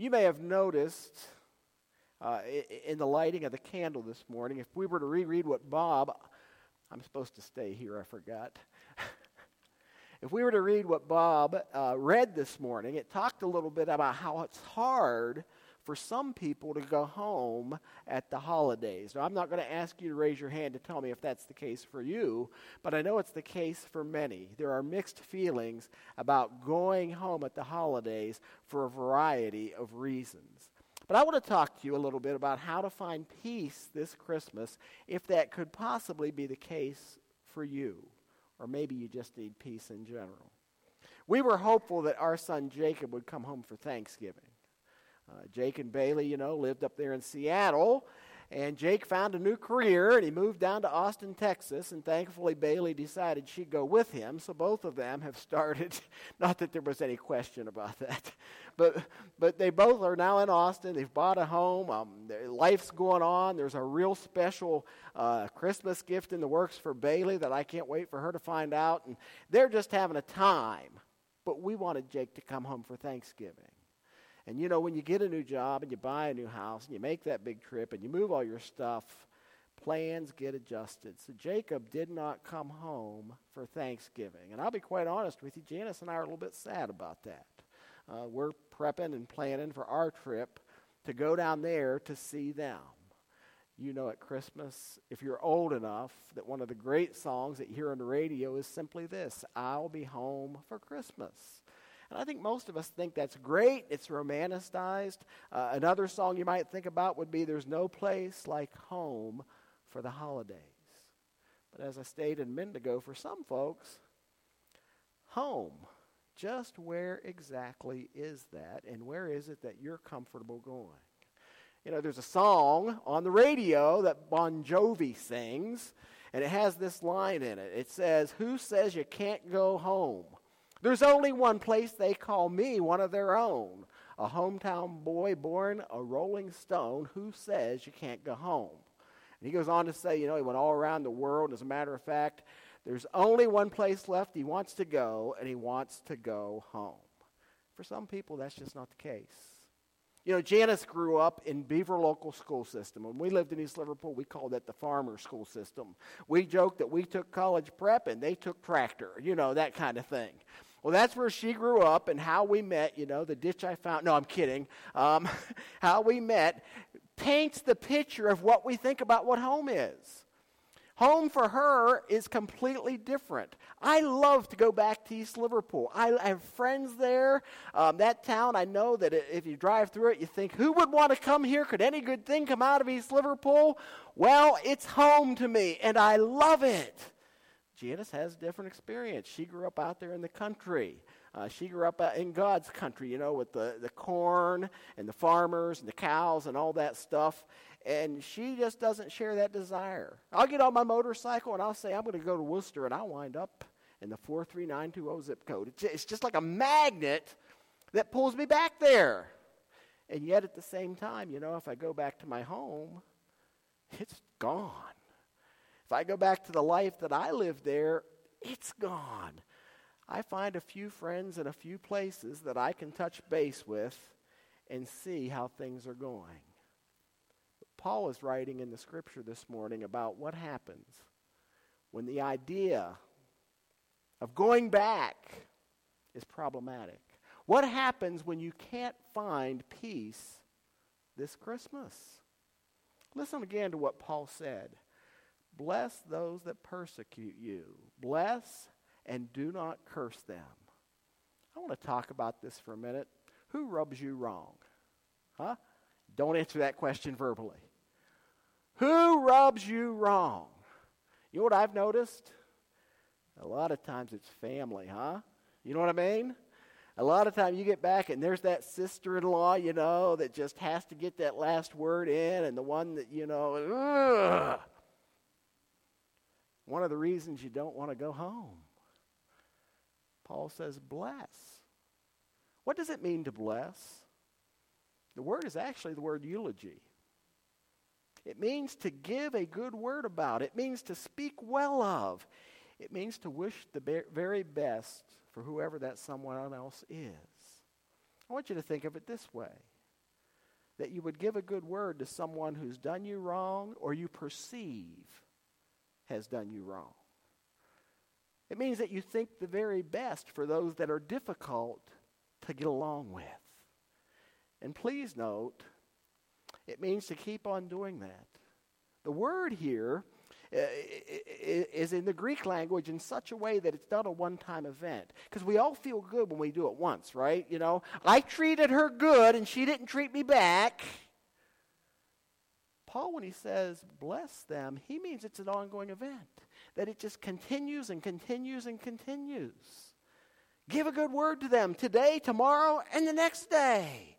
You may have noticed uh, in the lighting of the candle this morning, if we were to reread what Bob, I'm supposed to stay here, I forgot. if we were to read what Bob uh, read this morning, it talked a little bit about how it's hard for some people to go home at the holidays. Now, I'm not going to ask you to raise your hand to tell me if that's the case for you, but I know it's the case for many. There are mixed feelings about going home at the holidays for a variety of reasons. But I want to talk to you a little bit about how to find peace this Christmas if that could possibly be the case for you, or maybe you just need peace in general. We were hopeful that our son Jacob would come home for Thanksgiving. Uh, Jake and Bailey, you know, lived up there in Seattle. And Jake found a new career and he moved down to Austin, Texas. And thankfully, Bailey decided she'd go with him. So both of them have started, not that there was any question about that, but, but they both are now in Austin. They've bought a home. Um, life's going on. There's a real special uh, Christmas gift in the works for Bailey that I can't wait for her to find out. And they're just having a time. But we wanted Jake to come home for Thanksgiving. And you know, when you get a new job and you buy a new house and you make that big trip and you move all your stuff, plans get adjusted. So Jacob did not come home for Thanksgiving. And I'll be quite honest with you, Janice and I are a little bit sad about that. Uh, we're prepping and planning for our trip to go down there to see them. You know, at Christmas, if you're old enough, that one of the great songs that you hear on the radio is simply this I'll be home for Christmas. And I think most of us think that's great. It's romanticized. Uh, another song you might think about would be There's No Place Like Home for the Holidays. But as I stated minute ago, for some folks, home, just where exactly is that? And where is it that you're comfortable going? You know, there's a song on the radio that Bon Jovi sings, and it has this line in it. It says, Who says you can't go home? There's only one place they call me one of their own a hometown boy born a rolling stone who says you can't go home. And he goes on to say, you know, he went all around the world. As a matter of fact, there's only one place left he wants to go, and he wants to go home. For some people, that's just not the case. You know, Janice grew up in Beaver Local School System. When we lived in East Liverpool, we called that the farmer school system. We joked that we took college prep and they took tractor, you know, that kind of thing. Well, that's where she grew up and how we met, you know, the ditch I found. No, I'm kidding. Um, how we met paints the picture of what we think about what home is. Home for her is completely different. I love to go back to East Liverpool. I, have friends there. Um, that town, I know that if you drive through it, you think, who would want to come here? Could any good thing come out of East Liverpool? Well, it's home to me, and I love it. Janice has a different experience. She grew up out there in the country. Uh, she grew up uh, in God's country, you know, with the, the corn and the farmers and the cows and all that stuff. And she just doesn't share that desire. I'll get on my motorcycle and I'll say, I'm going to go to Wooster, and I'll wind up in the 43920 zip code. It's just like a magnet that pulls me back there. And yet, at the same time, you know, if I go back to my home, it's gone. If I go back to the life that I lived there, it's gone. I find a few friends and a few places that I can touch base with and see how things are going. Paul is writing in the scripture this morning about what happens when the idea of going back is problematic. What happens when you can't find peace this Christmas? Listen again to what Paul said. Bless those that persecute you. Bless and do not curse them. I want to talk about this for a minute. Who rubs you wrong? Huh? Don't answer that question verbally. Who rubs you wrong? You know what I've noticed? A lot of times it's family, huh? You know what I mean? A lot of time you get back and there's that sister-in-law, you know, that just has to get that last word in, and the one that you know, ugh, one of the reasons you don't want to go home. Paul says, bless. What does it mean to bless? The word is actually the word eulogy. It means to give a good word about. It means to speak well of. It means to wish the very best for whoever that someone else is. I want you to think of it this way that you would give a good word to someone who's done you wrong or you perceive has done you wrong. It means that you think the very best for those that are difficult to get along with. And please note, it means to keep on doing that. The word here uh, in the Greek language in such a way that it's not a one time event. Because we all feel good when we do it once, right? You know, I treated her good and she didn't treat me back. Paul, when he says bless them, he means it's an ongoing event, that it just continues and continues and continues. Give a good word to them today, tomorrow, and the next day.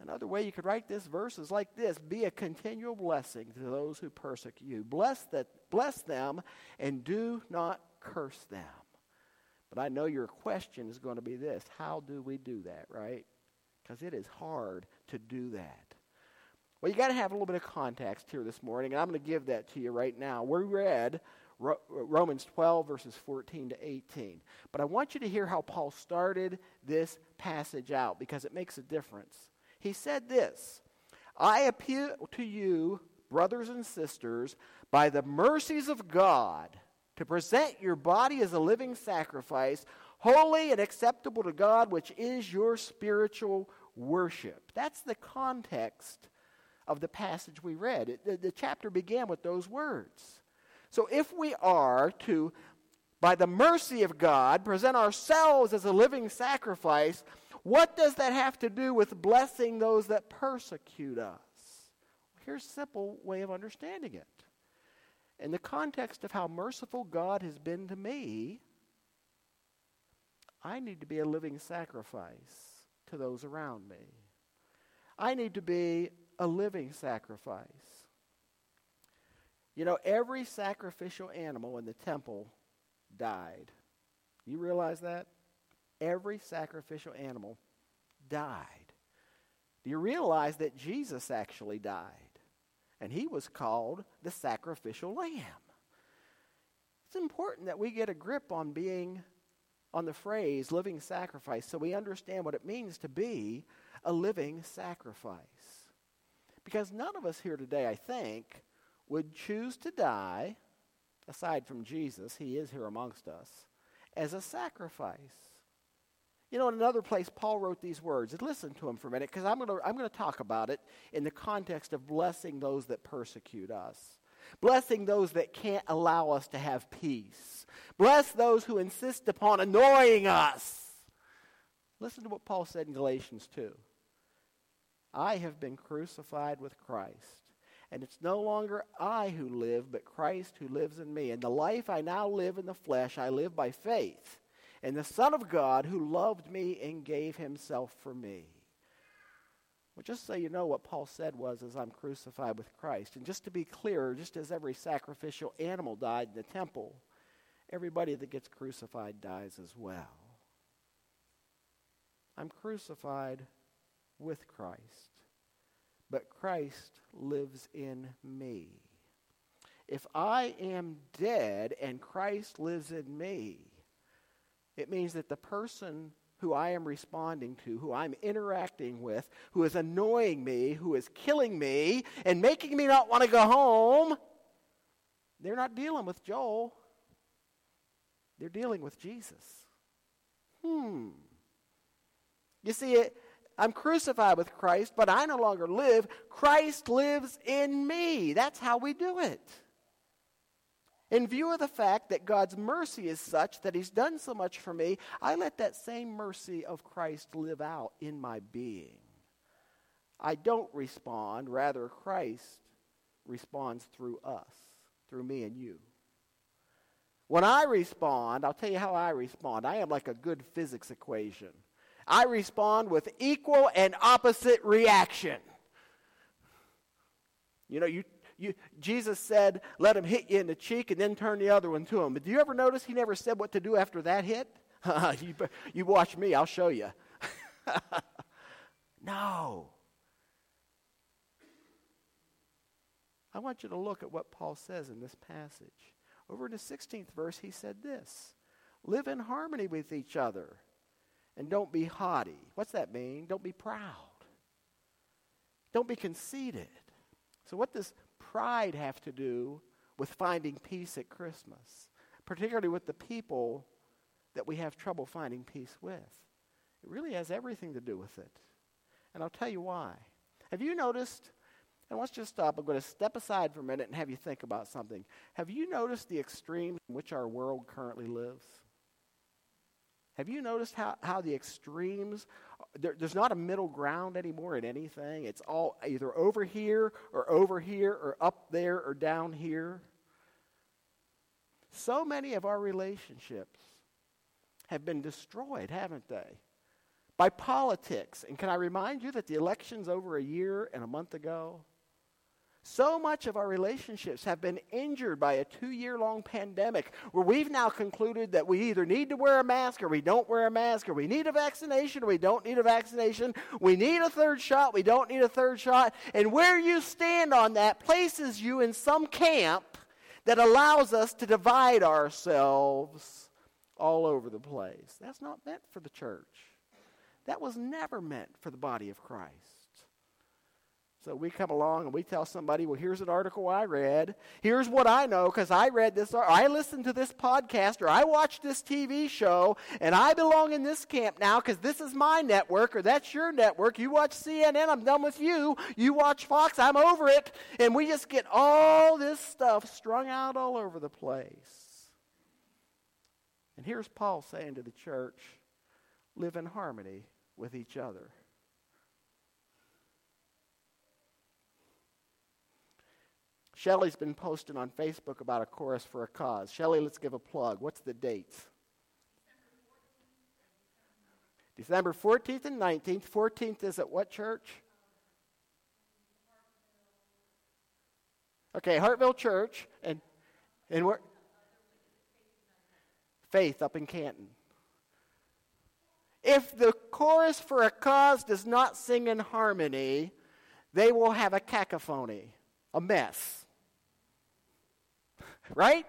Another way you could write this verse is like this Be a continual blessing to those who persecute you. Bless, that, bless them and do not curse them. But I know your question is going to be this How do we do that, right? Because it is hard to do that. Well, you got to have a little bit of context here this morning, and I'm going to give that to you right now. We read Romans 12, verses 14 to 18. But I want you to hear how Paul started this passage out because it makes a difference. He said this I appeal to you, brothers and sisters, by the mercies of God, to present your body as a living sacrifice, holy and acceptable to God, which is your spiritual worship. That's the context of the passage we read. It, the, the chapter began with those words. So if we are to, by the mercy of God, present ourselves as a living sacrifice, what does that have to do with blessing those that persecute us? Here's a simple way of understanding it. In the context of how merciful God has been to me, I need to be a living sacrifice to those around me. I need to be a living sacrifice. You know, every sacrificial animal in the temple died. You realize that? every sacrificial animal died. Do you realize that Jesus actually died? And he was called the sacrificial lamb. It's important that we get a grip on being, on the phrase living sacrifice, so we understand what it means to be a living sacrifice. Because none of us here today, I think, would choose to die, aside from Jesus, he is here amongst us, as a sacrifice. You know, in another place, Paul wrote these words. And listen to him for a minute, because I'm going to I'm to talk about it in the context of blessing those that persecute us, blessing those that can't allow us to have peace, bless those who insist upon annoying us. Listen to what Paul said in Galatians 2. I have been crucified with Christ. And it's no longer I who live, but Christ who lives in me. And the life I now live in the flesh, I live by faith and the Son of God who loved me and gave himself for me. Well, just so you know, what Paul said was, as I'm crucified with Christ. And just to be clear, just as every sacrificial animal died in the temple, everybody that gets crucified dies as well. I'm crucified with Christ, but Christ lives in me. If I am dead and Christ lives in me, it means that the person who I am responding to, who I'm interacting with, who is annoying me, who is killing me, and making me not want to go home, they're not dealing with Joel. They're dealing with Jesus. Hmm. You see, it, I'm crucified with Christ, but I no longer live. Christ lives in me. That's how we do it. In view of the fact that God's mercy is such that He's done so much for me, I let that same mercy of Christ live out in my being. I don't respond, rather, Christ responds through us, through me and you. When I respond, I'll tell you how I respond. I am like a good physics equation. I respond with equal and opposite reaction. You know, you you, Jesus said, let him hit you in the cheek and then turn the other one to him. But do you ever notice he never said what to do after that hit? you, you watch me, I'll show you. no. I want you to look at what Paul says in this passage. Over in the 16th verse, he said this Live in harmony with each other and don't be haughty. What's that mean? Don't be proud. Don't be conceited. So, what does pride have to do with finding peace at Christmas, particularly with the people that we have trouble finding peace with? It really has everything to do with it. And I'll tell you why. Have you noticed? And let's just stop. I'm going to step aside for a minute and have you think about something. Have you noticed the extremes in which our world currently lives? Have you noticed how, how the extremes, there, there's not a middle ground anymore in anything? It's all either over here or over here or up there or down here. So many of our relationships have been destroyed, haven't they? By politics. And can I remind you that the election's over a year and a month ago? So much of our relationships have been injured by a two year long pandemic where we've now concluded that we either need to wear a mask or we don't wear a mask, or we need a vaccination or we don't need a vaccination. We need a third shot, we don't need a third shot. And where you stand on that places you in some camp that allows us to divide ourselves all over the place. That's not meant for the church, that was never meant for the body of Christ. So we come along and we tell somebody, well, here's an article I read. Here's what I know because I read this, or I listened to this podcast, or I watched this TV show, and I belong in this camp now because this is my network, or that's your network. You watch CNN, I'm done with you. You watch Fox, I'm over it. And we just get all this stuff strung out all over the place. And here's Paul saying to the church live in harmony with each other. Shelly's been posting on Facebook about a chorus for a cause. Shelly, let's give a plug. What's the dates? December 14th and 19th. 14th is at what church? Okay, Hartville Church. And, and where? Faith up in Canton. If the chorus for a cause does not sing in harmony, they will have a cacophony, a mess. Right?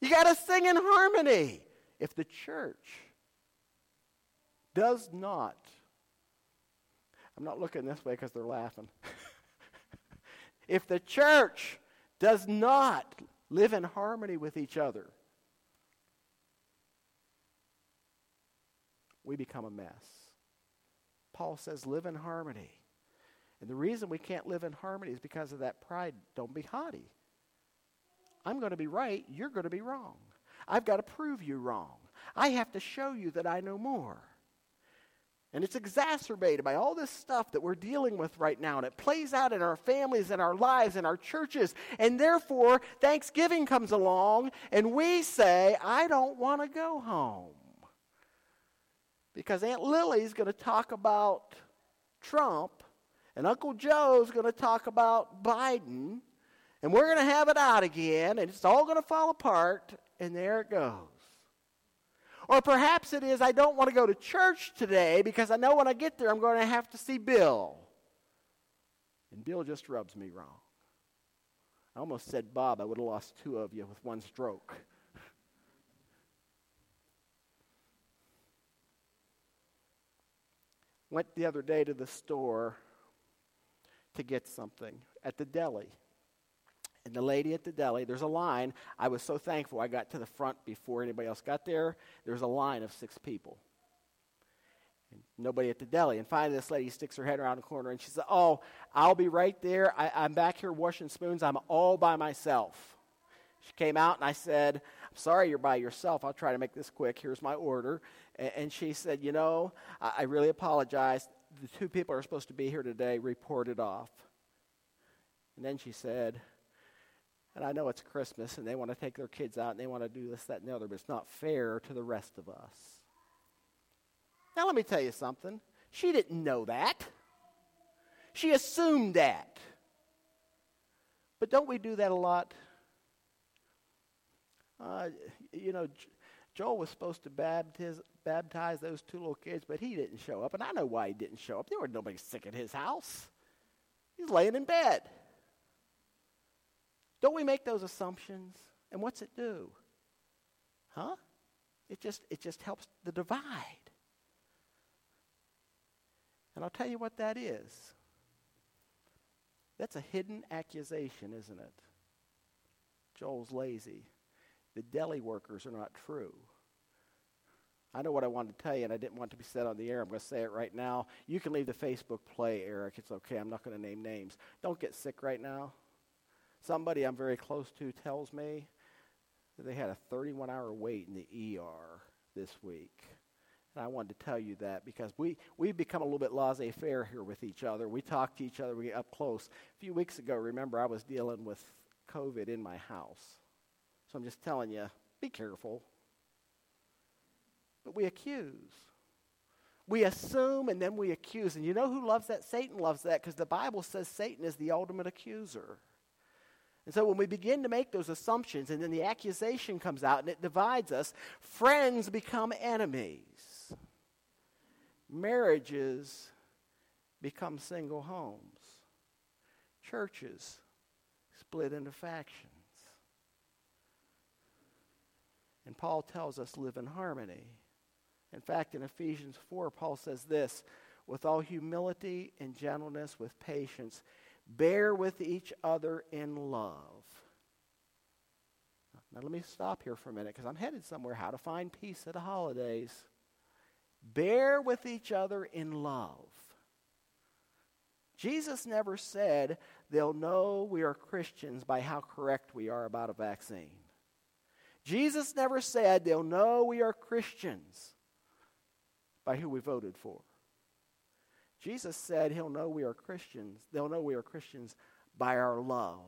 You got to sing in harmony. If the church does not, I'm not looking this way because they're laughing. if the church does not live in harmony with each other, we become a mess. Paul says, live in harmony. And the reason we can't live in harmony is because of that pride. Don't be haughty. I'm going to be right, you're going to be wrong. I've got to prove you wrong. I have to show you that I know more. And it's exacerbated by all this stuff that we're dealing with right now. And it plays out in our families, and our lives, and our churches. And therefore, Thanksgiving comes along, and we say, I don't want to go home. Because Aunt Lily's going to talk about Trump and Uncle Joe's going to talk about Biden, and we're going to have it out again, and it's all going to fall apart, and there it goes. Or perhaps it is, I don't want to go to church today because I know when I get there I'm going to have to see Bill. And Bill just rubs me wrong. I almost said Bob, I would have lost two of you with one stroke. Went the other day to the store to get something at the deli. And the lady at the deli, there's a line. I was so thankful I got to the front before anybody else got there. There was a line of six people. And nobody at the deli. And finally, this lady sticks her head around the corner and she says, Oh, I'll be right there. I, I'm back here washing spoons. I'm all by myself. She came out and I said, I'm sorry you're by yourself. I'll try to make this quick. Here's my order. And, she said, You know, I really apologize the two people are supposed to be here today reported off. And then she said, and I know it's Christmas and they want to take their kids out and they want to do this, that, and the other, but it's not fair to the rest of us. Now, let me tell you something. She didn't know that. She assumed that. But don't we do that a lot? Uh, you know, Joel was supposed to baptize, baptize those two little kids, but he didn't show up. And I know why he didn't show up. There was nobody sick at his house. He's laying in bed. Don't we make those assumptions? And what's it do? Huh? It just it just helps the divide. And I'll tell you what that is. That's a hidden accusation, isn't it? Joel's lazy. The deli workers are not true. I know what I wanted to tell you, and I didn't want to be said on the air. I'm going to say it right now. You can leave the Facebook play, Eric. It's okay. I'm not going to name names. Don't get sick right now. Somebody I'm very close to tells me that they had a 31 hour wait in the ER this week. And I wanted to tell you that because we, we've become a little bit laissez faire here with each other. We talk to each other, we get up close. A few weeks ago, remember, I was dealing with COVID in my house. So I'm just telling you, be careful. But we accuse. We assume and then we accuse. And you know who loves that? Satan loves that because the Bible says Satan is the ultimate accuser. And so when we begin to make those assumptions and then the accusation comes out and it divides us, friends become enemies. Marriages become single homes. Churches split into factions. And Paul tells us live in harmony. In fact, in Ephesians 4, Paul says this with all humility and gentleness, with patience, bear with each other in love. Now, let me stop here for a minute because I'm headed somewhere how to find peace at the holidays. Bear with each other in love. Jesus never said they'll know we are Christians by how correct we are about a vaccine. Jesus never said they'll know we are Christians by who we voted for. Jesus said he'll know we are Christians. They'll know we are Christians by our love.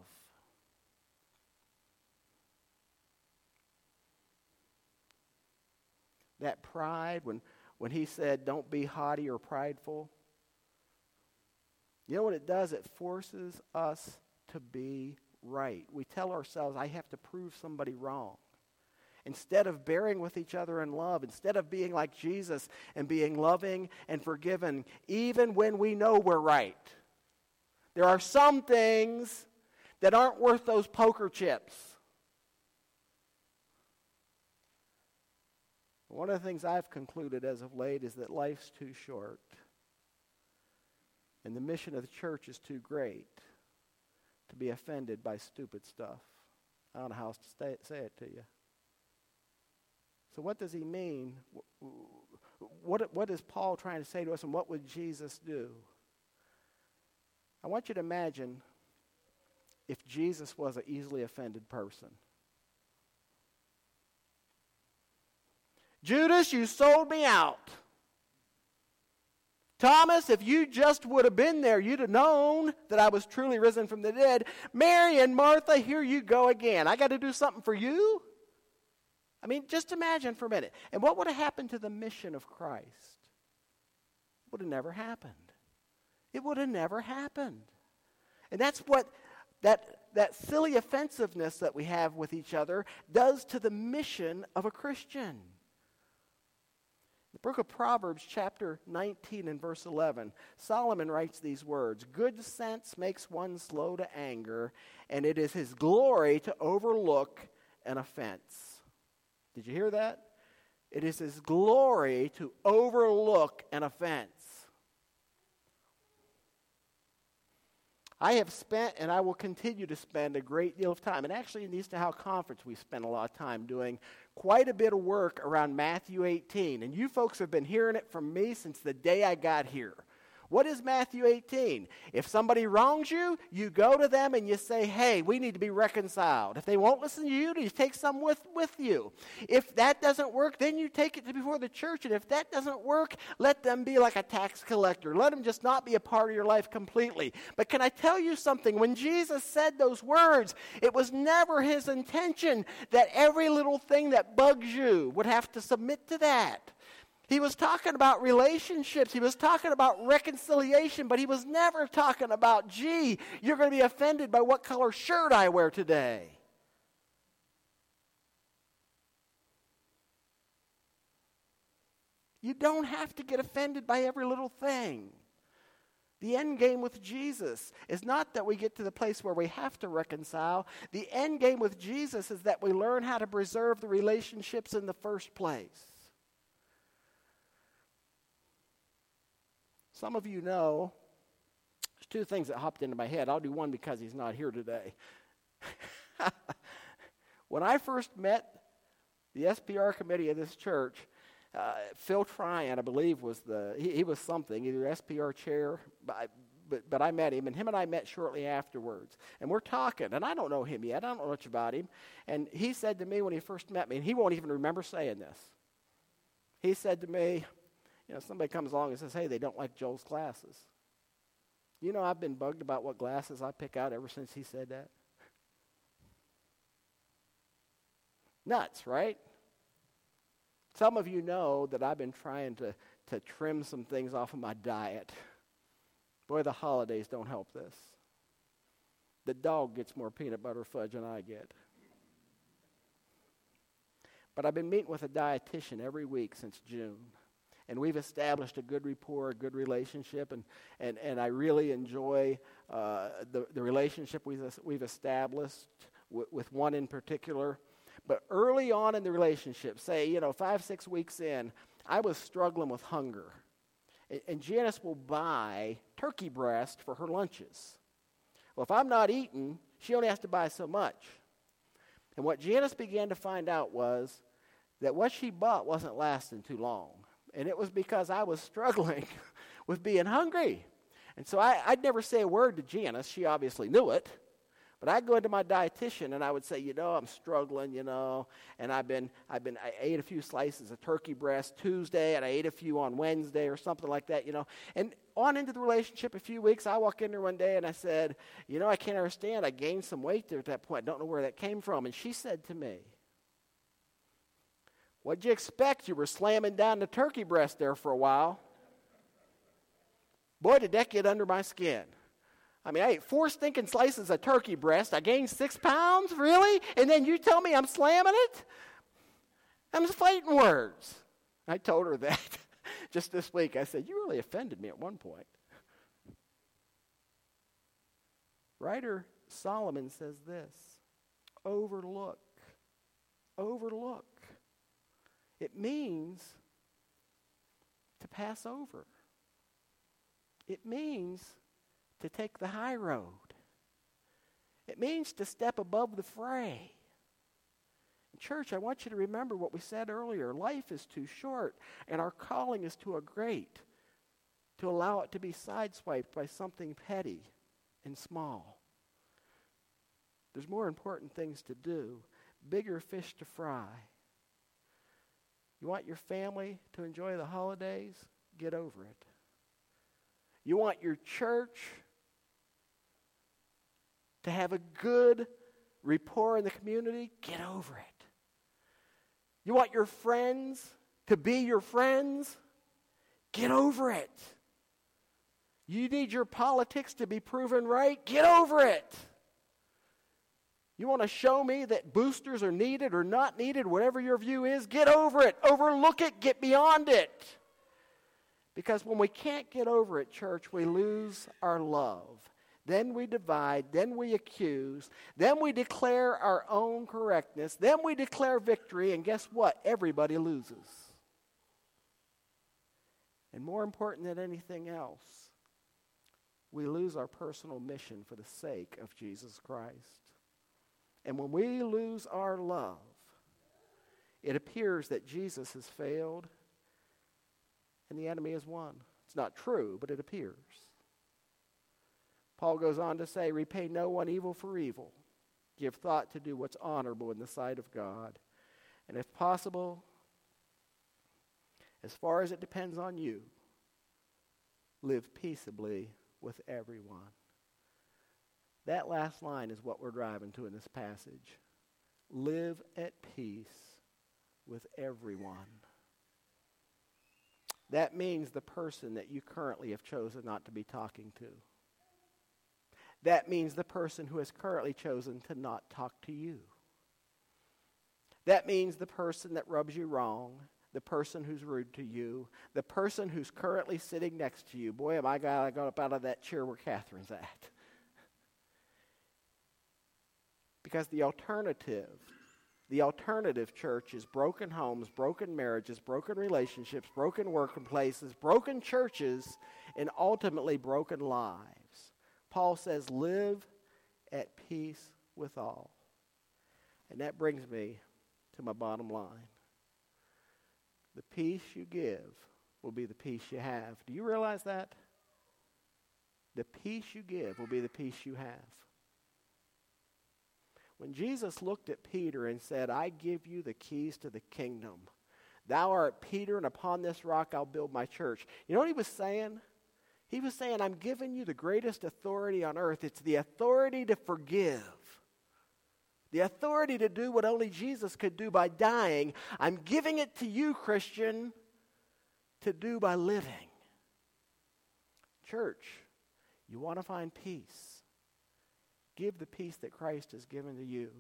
That pride, when, when he said, don't be haughty or prideful, you know what it does? It forces us to be right. We tell ourselves, I have to prove somebody wrong instead of bearing with each other in love, instead of being like Jesus and being loving and forgiven, even when we know we're right. There are some things that aren't worth those poker chips. One of the things I've concluded as of late is that life's too short, and the mission of the church is too great to be offended by stupid stuff. I don't know how else to say it to you. So, what does he mean? What, what is Paul trying to say to us, and what would Jesus do? I want you to imagine if Jesus was an easily offended person. Judas, you sold me out. Thomas, if you just would have been there, you'd have known that I was truly risen from the dead. Mary and Martha, here you go again. I got to do something for you? I mean, just imagine for a minute. And what would have happened to the mission of Christ? Would have never happened. It would have never happened. And that's what that, that silly offensiveness that we have with each other does to the mission of a Christian. The book of Proverbs, chapter 19 and verse 11, Solomon writes these words Good sense makes one slow to anger, and it is his glory to overlook an offense. Did you hear that? It is his glory to overlook an offense. I have spent and I will continue to spend a great deal of time, and actually in the East Ohio Conference, we spent a lot of time doing quite a bit of work around Matthew 18. And you folks have been hearing it from me since the day I got here. What is Matthew 18? If somebody wrongs you, you go to them and you say, hey, we need to be reconciled. If they won't listen to you, you take some with, with you. If that doesn't work, then you take it to before the church. And if that doesn't work, let them be like a tax collector. Let them just not be a part of your life completely. But can I tell you something? When Jesus said those words, it was never his intention that every little thing that bugs you would have to submit to that. He was talking about relationships. He was talking about reconciliation, but he was never talking about, gee, you're going to be offended by what color shirt I wear today. You don't have to get offended by every little thing. The end game with Jesus is not that we get to the place where we have to reconcile. The end game with Jesus is that we learn how to preserve the relationships in the first place. Some of you know, there's two things that hopped into my head. I'll do one because he's not here today. when I first met the SPR committee of this church, uh, Phil Tryon, I believe, was the, he, he was something, either SPR chair, but, but, but I met him, and him and I met shortly afterwards. And we're talking, and I don't know him yet. I don't know much about him. And he said to me when he first met me, and he won't even remember saying this, he said to me, you know, somebody comes along and says, hey, they don't like Joel's glasses. You know, I've been bugged about what glasses I pick out ever since he said that. Nuts, right? Some of you know that I've been trying to, to trim some things off of my diet. Boy, the holidays don't help this. The dog gets more peanut butter fudge than I get. But I've been meeting with a dietitian every week since June. And we've established a good rapport, a good relationship, and, and, and I really enjoy uh, the, the relationship we've, we've established with one in particular. But early on in the relationship, say, you know, five, six weeks in, I was struggling with hunger. And, and Janice will buy turkey breast for her lunches. Well, if I'm not eating, she only has to buy so much. And what Janice began to find out was that what she bought wasn't lasting too long. And it was because I was struggling with being hungry. And so I, would never say a word to Janice. She obviously knew it. But I'd go into my dietitian and I would say, you know, I'm struggling, you know, and I've been, I've been, I ate a few slices of turkey breast Tuesday and I ate a few on Wednesday or something like that, you know. And on into the relationship a few weeks, I walk in there one day and I said, you know, I can't understand. I gained some weight there at that point. I don't know where that came from. And she said to me, What'd you expect? You were slamming down the turkey breast there for a while. Boy, did that get under my skin. I mean, I ate four stinking slices of turkey breast. I gained six pounds, really? And then you tell me I'm slamming it? I'm fighting words. I told her that just this week. I said, You really offended me at one point. Writer Solomon says this overlook. Overlook. It means to pass over. It means to take the high road. It means to step above the fray. Church, I want you to remember what we said earlier. Life is too short, and our calling is too great to allow it to be sideswiped by something petty and small. There's more important things to do, bigger fish to fry. You want your family to enjoy the holidays? Get over it. You want your church to have a good rapport in the community? Get over it. You want your friends to be your friends? Get over it. You need your politics to be proven right? Get over it. You want to show me that boosters are needed or not needed, whatever your view is? Get over it. Overlook it. Get beyond it. Because when we can't get over it, church, we lose our love. Then we divide, then we accuse, then we declare our own correctness, then we declare victory, and guess what? Everybody loses. And more important than anything else, we lose our personal mission for the sake of Jesus Christ. And when we lose our love, it appears that Jesus has failed and the enemy has won. It's not true, but it appears. Paul goes on to say, Repay no one evil for evil. Give thought to do what's honorable in the sight of God. And if possible, as far as it depends on you, live peaceably with everyone. That last line is what we're driving to in this passage. Live at peace with everyone. That means the person that you currently have chosen not to be talking to. That means the person who has currently chosen to not talk to you. That means the person that rubs you wrong, the person who's rude to you, the person who's currently sitting next to you. Boy, am I glad I got up out of that chair where Catherine's at. Because the alternative, The alternative church is broken homes, broken marriages, broken relationships, broken workplaces, broken churches, and ultimately broken lives. Paul says, live at peace with all. And that brings me to my bottom line. The peace you give will be the peace you have. Do you realize that? The peace you give will be the peace you have. When Jesus looked at Peter and said, I give you the keys to the kingdom, thou art Peter, and upon this rock I'll build my church. You know what he was saying? He was saying, I'm giving you the greatest authority on earth. It's the authority to forgive, the authority to do what only Jesus could do by dying. I'm giving it to you, Christian, to do by living. Church, you want to find peace. Give the peace that Christ has given to you.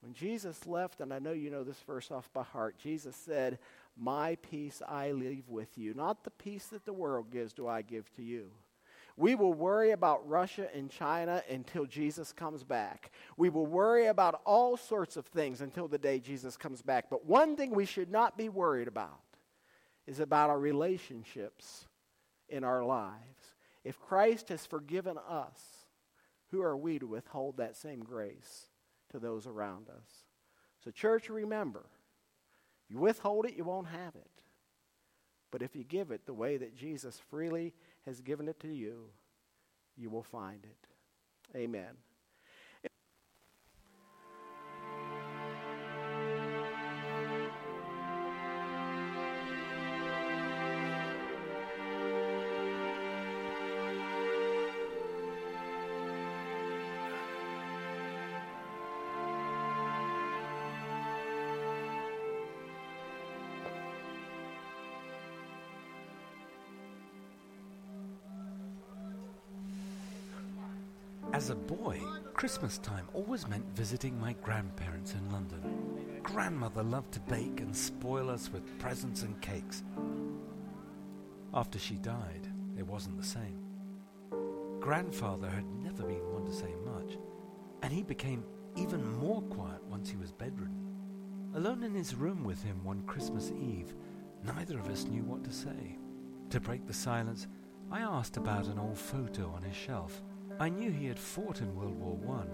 When Jesus left, and I know you know this verse off by heart, Jesus said, My peace I leave with you. Not the peace that the world gives, do I give to you. We will worry about Russia and China until Jesus comes back. We will worry about all sorts of things until the day Jesus comes back. But one thing we should not be worried about is about our relationships in our lives. If Christ has forgiven us, who are we to withhold that same grace to those around us? So, church, remember, if you withhold it, you won't have it. But if you give it the way that Jesus freely has given it to you, you will find it. Amen. Boy, Christmas time always meant visiting my grandparents in London. Grandmother loved to bake and spoil us with presents and cakes. After she died, it wasn't the same. Grandfather had never been one to say much, and he became even more quiet once he was bedridden. Alone in his room with him one Christmas Eve, neither of us knew what to say. To break the silence, I asked about an old photo on his shelf. I knew he had fought in World War One,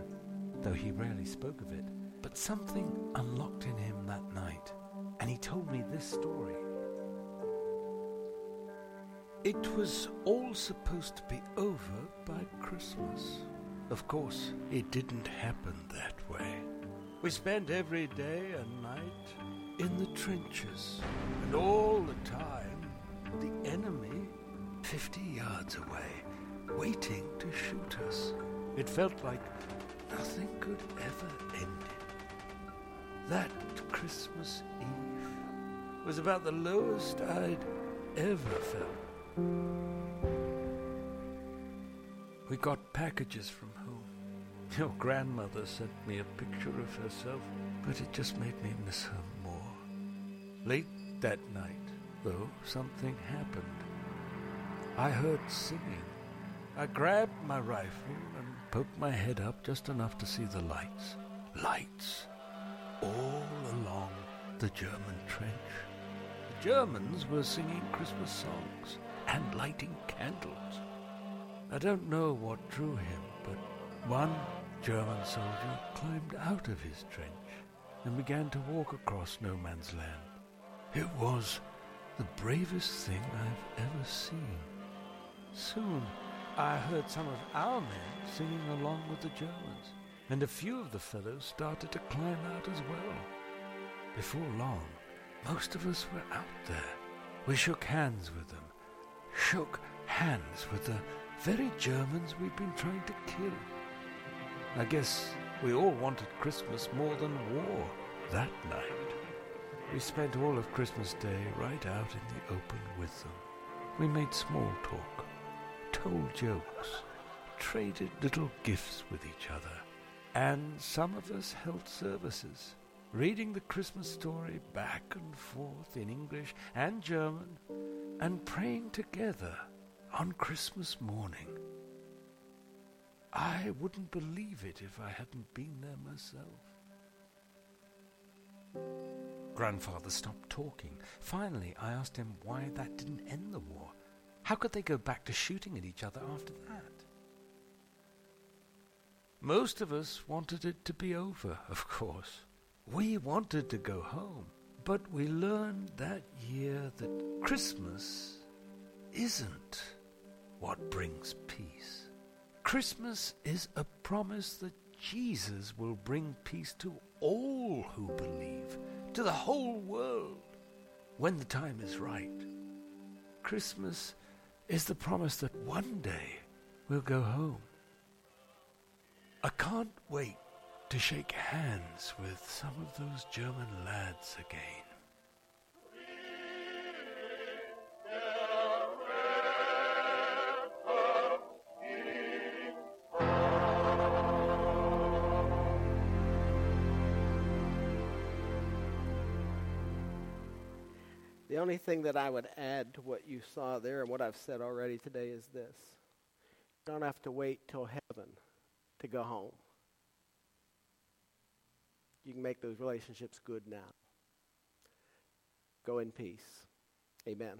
though he rarely spoke of it. But something unlocked in him that night, and he told me this story. It was all supposed to be over by Christmas. Of course, it didn't happen that way. We spent every day and night in the trenches, and all the time, the enemy, 50 yards away, waiting to shoot us. It felt like nothing could ever end it. That Christmas Eve was about the lowest I'd ever felt. We got packages from home. Your grandmother sent me a picture of herself, but it just made me miss her more. Late that night, though, something happened. I heard singing I grabbed my rifle and poked my head up just enough to see the lights. Lights all along the German trench. The Germans were singing Christmas songs and lighting candles. I don't know what drew him, but one German soldier climbed out of his trench and began to walk across no man's land. It was the bravest thing I've ever seen. Soon I heard some of our men singing along with the Germans, and a few of the fellows started to climb out as well. Before long, most of us were out there. We shook hands with them, shook hands with the very Germans we'd been trying to kill. I guess we all wanted Christmas more than war that night. We spent all of Christmas Day right out in the open with them. We made small talk told jokes, traded little gifts with each other, and some of us held services, reading the Christmas story back and forth in English and German, and praying together on Christmas morning. I wouldn't believe it if I hadn't been there myself. Grandfather stopped talking. Finally, I asked him why that didn't end the war. How could they go back to shooting at each other after that? Most of us wanted it to be over, of course. We wanted to go home. But we learned that year that Christmas isn't what brings peace. Christmas is a promise that Jesus will bring peace to all who believe, to the whole world, when the time is right. Christmas is the promise that one day we'll go home. I can't wait to shake hands with some of those German lads again. Only thing that I would add to what you saw there and what I've said already today is this. You don't have to wait till heaven to go home. You can make those relationships good now. Go in peace. Amen.